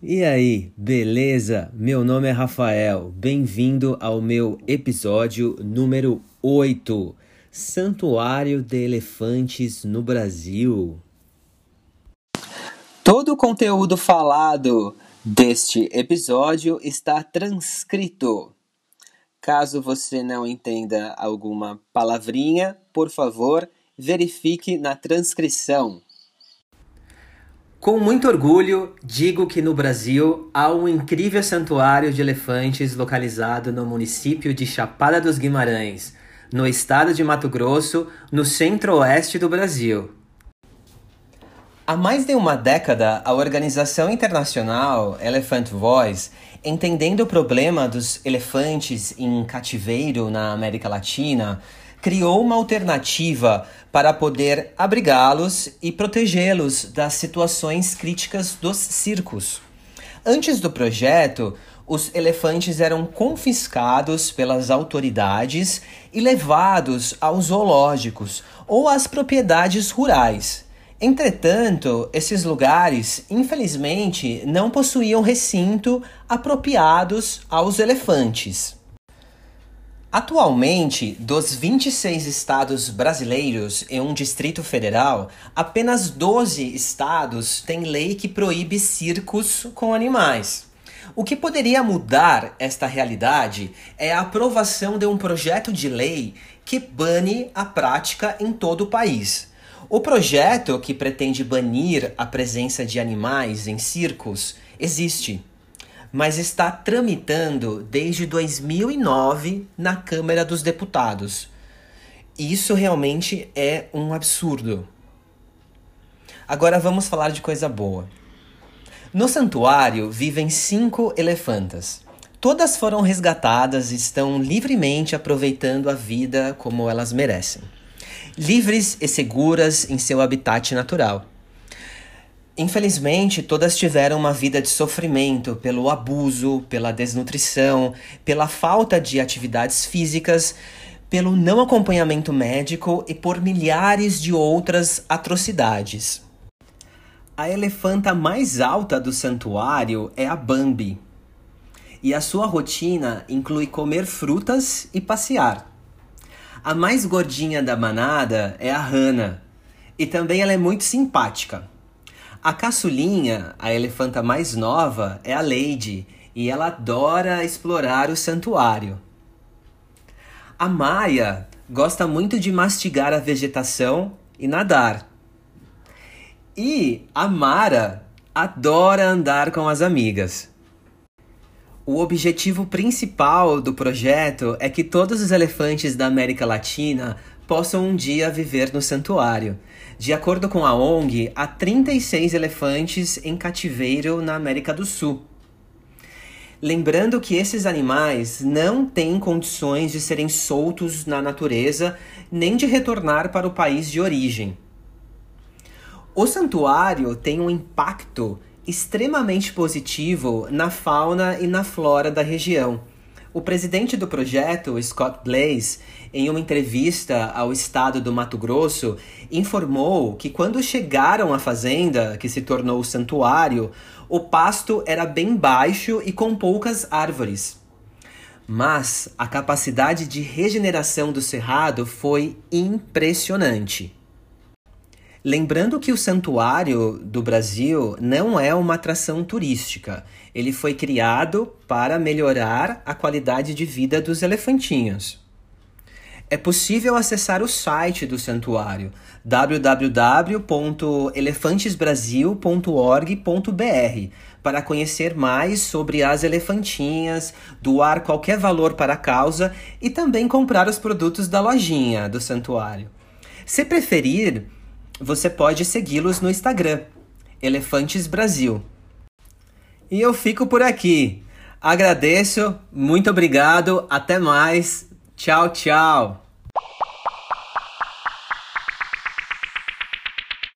E aí, beleza? Meu nome é Rafael. Bem-vindo ao meu episódio número 8: Santuário de Elefantes no Brasil. Todo o conteúdo falado deste episódio está transcrito. Caso você não entenda alguma palavrinha, por favor, verifique na transcrição. Com muito orgulho, digo que no Brasil há um incrível santuário de elefantes localizado no município de Chapada dos Guimarães, no estado de Mato Grosso, no centro-oeste do Brasil. Há mais de uma década, a organização internacional Elephant Voice, entendendo o problema dos elefantes em cativeiro na América Latina, criou uma alternativa para poder abrigá-los e protegê-los das situações críticas dos circos. Antes do projeto, os elefantes eram confiscados pelas autoridades e levados aos zoológicos ou às propriedades rurais. Entretanto, esses lugares, infelizmente, não possuíam recinto apropriados aos elefantes. Atualmente, dos 26 estados brasileiros e um distrito federal, apenas 12 estados têm lei que proíbe circos com animais. O que poderia mudar esta realidade é a aprovação de um projeto de lei que bane a prática em todo o país. O projeto que pretende banir a presença de animais em circos existe mas está tramitando desde 2009 na Câmara dos Deputados. Isso realmente é um absurdo. Agora vamos falar de coisa boa. No santuário vivem cinco elefantas. Todas foram resgatadas e estão livremente aproveitando a vida como elas merecem. Livres e seguras em seu habitat natural. Infelizmente, todas tiveram uma vida de sofrimento pelo abuso, pela desnutrição, pela falta de atividades físicas, pelo não acompanhamento médico e por milhares de outras atrocidades. A elefanta mais alta do santuário é a Bambi. E a sua rotina inclui comer frutas e passear. A mais gordinha da manada é a Hannah, e também ela é muito simpática. A caçulinha, a elefanta mais nova, é a Lady e ela adora explorar o santuário. A Maia gosta muito de mastigar a vegetação e nadar. E a Mara adora andar com as amigas. O objetivo principal do projeto é que todos os elefantes da América Latina possam um dia viver no santuário. De acordo com a ONG, há 36 elefantes em cativeiro na América do Sul. Lembrando que esses animais não têm condições de serem soltos na natureza nem de retornar para o país de origem. O santuário tem um impacto extremamente positivo na fauna e na flora da região. O presidente do projeto, Scott Blaze, em uma entrevista ao estado do Mato Grosso, informou que quando chegaram à fazenda, que se tornou o santuário, o pasto era bem baixo e com poucas árvores. Mas a capacidade de regeneração do cerrado foi impressionante. Lembrando que o Santuário do Brasil não é uma atração turística. Ele foi criado para melhorar a qualidade de vida dos elefantinhos. É possível acessar o site do santuário www.elefantesbrasil.org.br para conhecer mais sobre as elefantinhas, doar qualquer valor para a causa e também comprar os produtos da lojinha do santuário. Se preferir, você pode segui-los no Instagram, Elefantes Brasil. E eu fico por aqui. Agradeço, muito obrigado, até mais. Tchau, tchau.